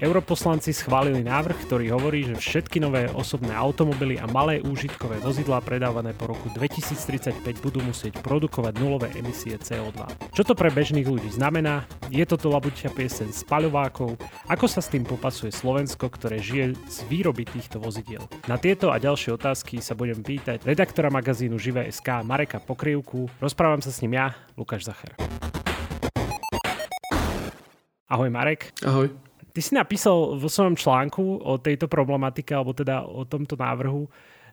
Europoslanci schválili návrh, ktorý hovorí, že všetky nové osobné automobily a malé úžitkové vozidlá predávané po roku 2035 budú musieť produkovať nulové emisie CO2. Čo to pre bežných ľudí znamená? Je toto labuťa piesen spaľovákov? Ako sa s tým popasuje Slovensko, ktoré žije z výroby týchto vozidiel? Na tieto a ďalšie otázky sa budem pýtať redaktora magazínu Živé.sk Mareka Pokrivku. Rozprávam sa s ním ja, Lukáš Zacher. Ahoj Marek. Ahoj. Ty si napísal vo svojom článku o tejto problematike, alebo teda o tomto návrhu,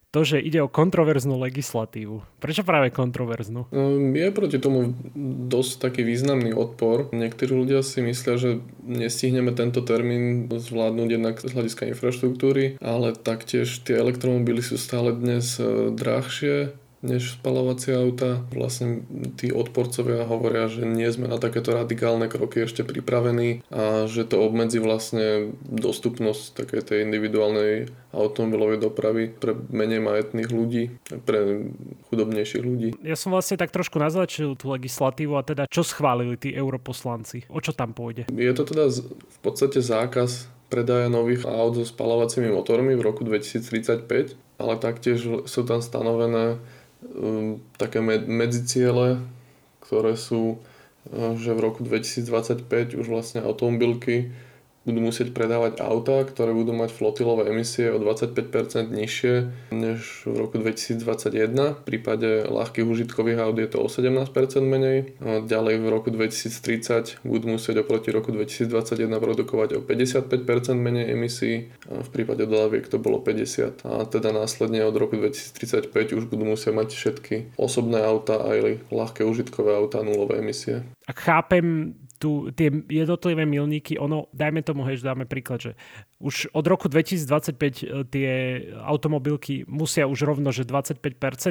to, že ide o kontroverznú legislatívu. Prečo práve kontroverznú? Ehm, je proti tomu dosť taký významný odpor. Niektorí ľudia si myslia, že nestihneme tento termín zvládnuť jednak z hľadiska infraštruktúry, ale taktiež tie elektromobily sú stále dnes e, drahšie než spalovacie auta. Vlastne tí odporcovia hovoria, že nie sme na takéto radikálne kroky ešte pripravení a že to obmedzi vlastne dostupnosť takej tej individuálnej automobilovej dopravy pre menej majetných ľudí, pre chudobnejších ľudí. Ja som vlastne tak trošku naznačil tú legislatívu a teda čo schválili tí europoslanci? O čo tam pôjde? Je to teda v podstate zákaz predaja nových aut so spalovacími motormi v roku 2035, ale taktiež sú tam stanovené také med- medziciele, ktoré sú, uh, že v roku 2025 už vlastne automobilky budú musieť predávať autá, ktoré budú mať flotilové emisie o 25% nižšie než v roku 2021. V prípade ľahkých užitkových aut je to o 17% menej. Ďalej v roku 2030 budú musieť oproti roku 2021 produkovať o 55% menej emisí. V prípade dodaviek to bolo 50. A teda následne od roku 2035 už budú musieť mať všetky osobné auta aj ľahké užitkové auta nulové emisie. Ak chápem tu, tie jednotlivé milníky, ono, dajme tomu, hej, dáme príklad, že už od roku 2025 e, tie automobilky musia už rovno, že 25%,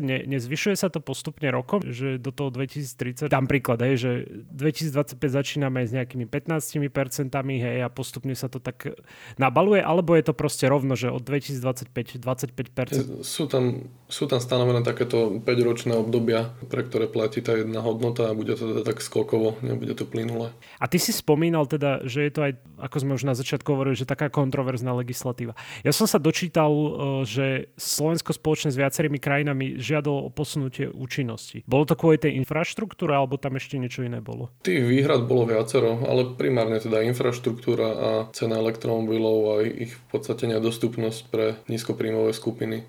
ne, nezvyšuje sa to postupne rokom, že do toho 2030, dám príklad, hej, že 2025 začíname s nejakými 15%, hej, a postupne sa to tak nabaluje, alebo je to proste rovno, že od 2025 25%? Sú tam, sú tam stanovené takéto 5-ročné obdobia, pre ktoré platí tá jedna hodnota a bude to teda tak skokovo, nebude to plynulé. A ty si spomínal teda, že je to aj, ako sme už na začiatku hovorili, že taká kontrola kontroverzná legislatíva. Ja som sa dočítal, e, že Slovensko spoločne s viacerými krajinami žiadalo o posunutie účinnosti. Bolo to kvôli tej infraštruktúre, alebo tam ešte niečo iné bolo? Tých výhrad bolo viacero, ale primárne teda infraštruktúra a cena elektromobilov a ich v podstate nedostupnosť pre nízkopríjmové skupiny.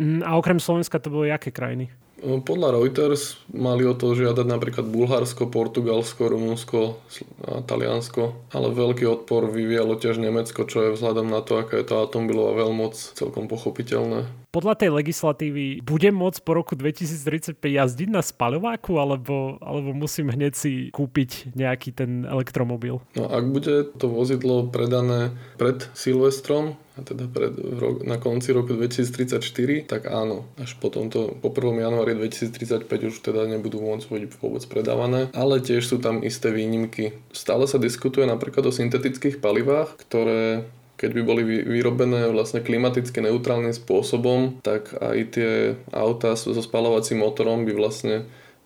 Mm, a okrem Slovenska to boli aké krajiny? Podľa Reuters mali o to žiadať napríklad Bulharsko, Portugalsko, Rumunsko a Taliansko, ale veľký odpor vyvíjalo tiež Nemecko, čo je vzhľadom na to, aká je to atomilová veľmoc celkom pochopiteľné. Podľa tej legislatívy budem môcť po roku 2035 jazdiť na spaľováku, alebo, alebo musím hneď si kúpiť nejaký ten elektromobil? No ak bude to vozidlo predané pred Silvestrom, a teda pred, na konci roku 2034, tak áno, až po tomto, po 1. januári 2035 už teda nebudú môcť byť vôbec predávané, ale tiež sú tam isté výnimky. Stále sa diskutuje napríklad o syntetických palivách, ktoré keď by boli vyrobené vlastne klimaticky neutrálnym spôsobom, tak aj tie autá so spalovacím motorom by vlastne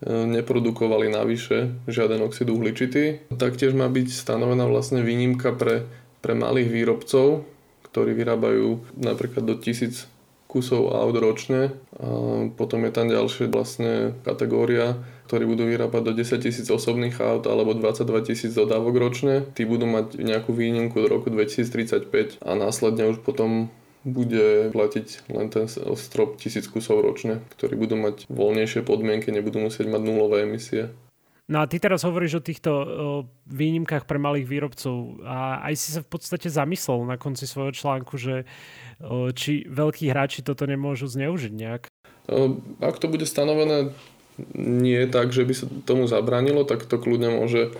e, neprodukovali navyše žiaden oxid uhličitý. Taktiež má byť stanovená vlastne výnimka pre, pre malých výrobcov, ktorí vyrábajú napríklad do tisíc kusov aut ročne. A potom je tam ďalšia vlastne kategória, ktorí budú vyrábať do 10 tisíc osobných aut alebo 22 tisíc dodávok ročne. Tí budú mať nejakú výnimku do roku 2035 a následne už potom bude platiť len ten strop tisíc kusov ročne, ktorí budú mať voľnejšie podmienky, nebudú musieť mať nulové emisie. No a ty teraz hovoríš o týchto o, výnimkách pre malých výrobcov a aj si sa v podstate zamyslel na konci svojho článku, že o, či veľkí hráči toto nemôžu zneužiť nejak. Ak to bude stanovené nie tak, že by sa tomu zabránilo, tak to kľudne môže,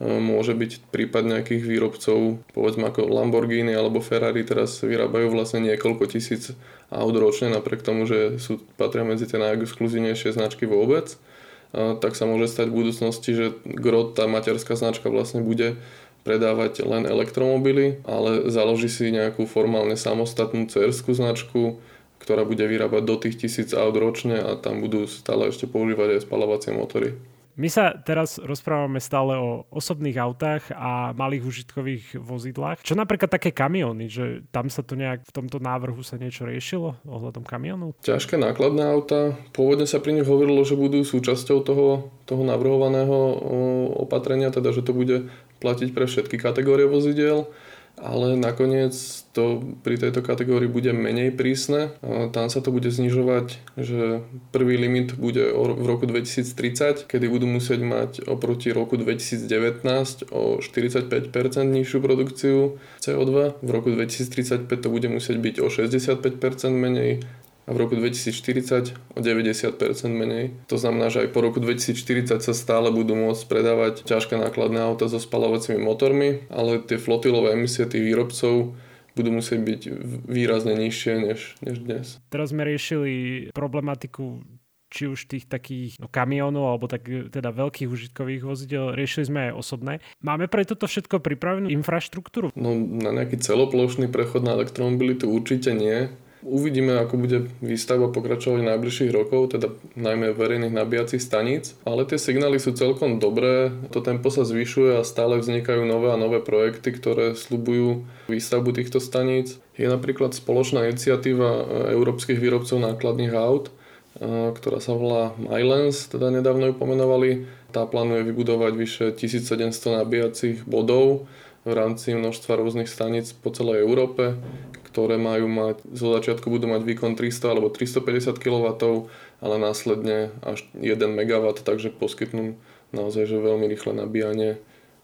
môže byť prípad nejakých výrobcov, povedzme ako Lamborghini alebo Ferrari teraz vyrábajú vlastne niekoľko tisíc aut ročne, napriek tomu, že sú, patria medzi tie najexkluzívnejšie značky vôbec tak sa môže stať v budúcnosti, že Grot, tá materská značka vlastne bude predávať len elektromobily, ale založí si nejakú formálne samostatnú cerskú značku, ktorá bude vyrábať do tých tisíc aut ročne a tam budú stále ešte používať aj spalovacie motory. My sa teraz rozprávame stále o osobných autách a malých užitkových vozidlách. Čo napríklad také kamiony, že tam sa to nejak v tomto návrhu sa niečo riešilo ohľadom kamionu? Ťažké nákladné auta. Pôvodne sa pri nich hovorilo, že budú súčasťou toho, toho navrhovaného opatrenia, teda že to bude platiť pre všetky kategórie vozidiel ale nakoniec to pri tejto kategórii bude menej prísne. Tam sa to bude znižovať, že prvý limit bude v roku 2030, kedy budú musieť mať oproti roku 2019 o 45% nižšiu produkciu CO2. V roku 2035 to bude musieť byť o 65% menej a v roku 2040 o 90% menej. To znamená, že aj po roku 2040 sa stále budú môcť predávať ťažké nákladné auta so spalovacími motormi, ale tie flotilové emisie tých výrobcov budú musieť byť výrazne nižšie než, než dnes. Teraz sme riešili problematiku či už tých takých no, kamionov alebo tak teda veľkých užitkových vozidel, riešili sme aj osobné. Máme pre toto všetko pripravenú infraštruktúru? No na nejaký celoplošný prechod na elektromobilitu určite nie. Uvidíme, ako bude výstavba pokračovať v najbližších rokov, teda najmä verejných nabíjacích staníc, ale tie signály sú celkom dobré, to tempo sa zvyšuje a stále vznikajú nové a nové projekty, ktoré slubujú výstavbu týchto staníc. Je napríklad spoločná iniciatíva európskych výrobcov nákladných aut, ktorá sa volá Mylens, teda nedávno ju pomenovali. Tá plánuje vybudovať vyše 1700 nabíjacích bodov v rámci množstva rôznych staníc po celej Európe, ktoré majú mať, zo začiatku budú mať výkon 300 alebo 350 kW, ale následne až 1 MW, takže poskytnú naozaj že veľmi rýchle nabíjanie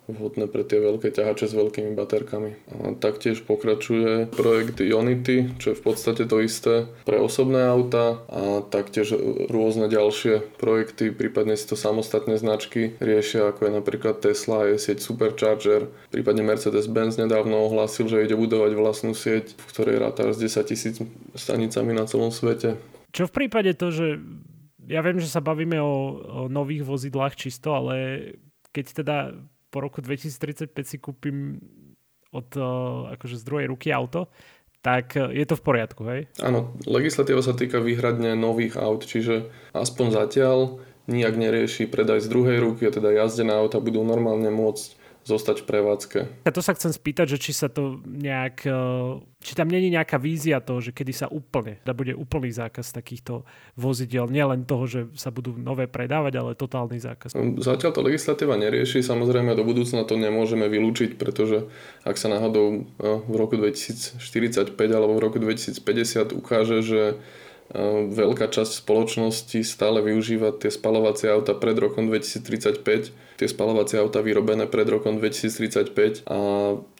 vhodné pre tie veľké ťahače s veľkými baterkami. A taktiež pokračuje projekt Unity, čo je v podstate to isté pre osobné auta a taktiež rôzne ďalšie projekty, prípadne si to samostatné značky riešia, ako je napríklad Tesla, je sieť Supercharger, prípadne Mercedes-Benz nedávno ohlásil, že ide budovať vlastnú sieť, v ktorej ráta s 10 tisíc stanicami na celom svete. Čo v prípade to, že ja viem, že sa bavíme o, o nových vozidlách čisto, ale keď teda po roku 2035 si kúpim od uh, akože z druhej ruky auto, tak eh, je to v poriadku, hej? Áno, legislatíva sa týka výhradne nových aut, čiže aspoň zatiaľ nijak nerieši predaj z druhej ruky, teda jazdené auta budú normálne môcť zostať v prevádzke. A to sa chcem spýtať, že či sa to nejak, e, či tam není nejaká vízia toho, že kedy sa úplne, da bude úplný zákaz takýchto vozidel, nielen toho, že sa budú nové predávať, ale totálny zákaz. No, zatiaľ to legislatíva nerieši, samozrejme do budúcna to nemôžeme vylúčiť, pretože ak sa náhodou e, v roku 2045 alebo v roku 2050 ukáže, že veľká časť spoločnosti stále využíva tie spalovacie auta pred rokom 2035, tie spalovacie auta vyrobené pred rokom 2035 a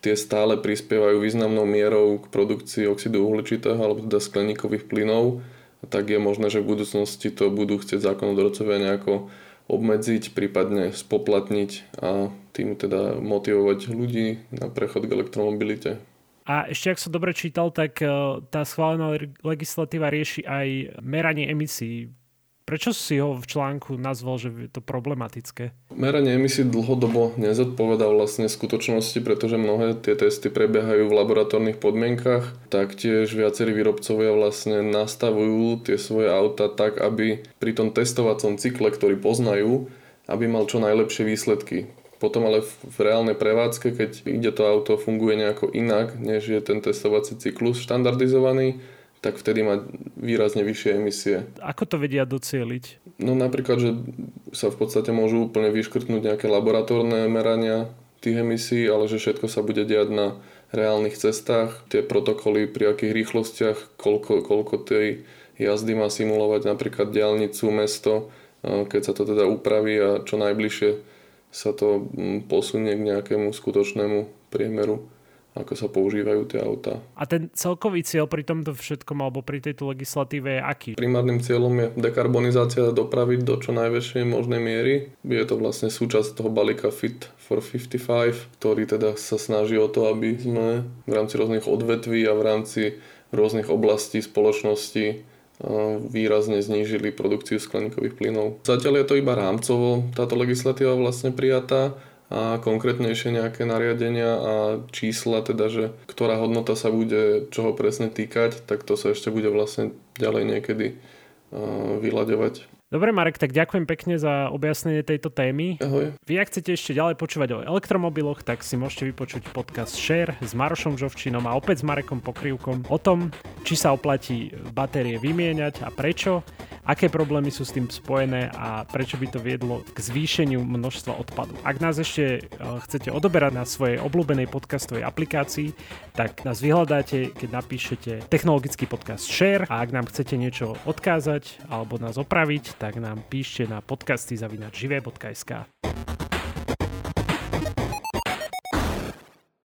tie stále prispievajú významnou mierou k produkcii oxidu uhličitého alebo teda skleníkových plynov, tak je možné, že v budúcnosti to budú chcieť zákonodorcovia nejako obmedziť, prípadne spoplatniť a tým teda motivovať ľudí na prechod k elektromobilite. A ešte, ak som dobre čítal, tak e, tá schválená legislatíva rieši aj meranie emisí. Prečo si ho v článku nazval, že je to problematické? Meranie emisí dlhodobo nezodpoveda vlastne skutočnosti, pretože mnohé tie testy prebiehajú v laboratórnych podmienkach. Taktiež viacerí výrobcovia vlastne nastavujú tie svoje auta tak, aby pri tom testovacom cykle, ktorý poznajú, aby mal čo najlepšie výsledky. Potom ale v reálnej prevádzke, keď ide to auto, funguje nejako inak, než je ten testovací cyklus štandardizovaný, tak vtedy má výrazne vyššie emisie. Ako to vedia docieliť? No napríklad, že sa v podstate môžu úplne vyškrtnúť nejaké laboratórne merania tých emisí, ale že všetko sa bude diať na reálnych cestách. Tie protokoly, pri akých rýchlostiach, koľko, koľko tej jazdy má simulovať napríklad diálnicu, mesto, keď sa to teda upraví a čo najbližšie sa to mm, posunie k nejakému skutočnému priemeru ako sa používajú tie autá. A ten celkový cieľ pri tomto všetkom alebo pri tejto legislatíve je aký? Primárnym cieľom je dekarbonizácia dopravy do čo najväčšej možnej miery. Je to vlastne súčasť toho balíka Fit for 55, ktorý teda sa snaží o to, aby sme v rámci rôznych odvetví a v rámci rôznych oblastí spoločnosti výrazne znížili produkciu skleníkových plynov. Zatiaľ je to iba rámcovo táto legislatíva vlastne prijatá a konkrétnejšie nejaké nariadenia a čísla, teda, že ktorá hodnota sa bude čoho presne týkať, tak to sa ešte bude vlastne ďalej niekedy vyľaďovať. Dobre, Marek, tak ďakujem pekne za objasnenie tejto témy. Ahoj. Vy, ak chcete ešte ďalej počúvať o elektromobiloch, tak si môžete vypočuť podcast Share s Marošom Žovčinom a opäť s Marekom Pokrývkom o tom, či sa oplatí batérie vymieňať a prečo, aké problémy sú s tým spojené a prečo by to viedlo k zvýšeniu množstva odpadu. Ak nás ešte eh, chcete odoberať na svojej obľúbenej podcastovej aplikácii, tak nás vyhľadáte, keď napíšete technologický podcast Share a ak nám chcete niečo odkázať alebo nás opraviť, tak nám píšte na podcasty zavinač živé.sk.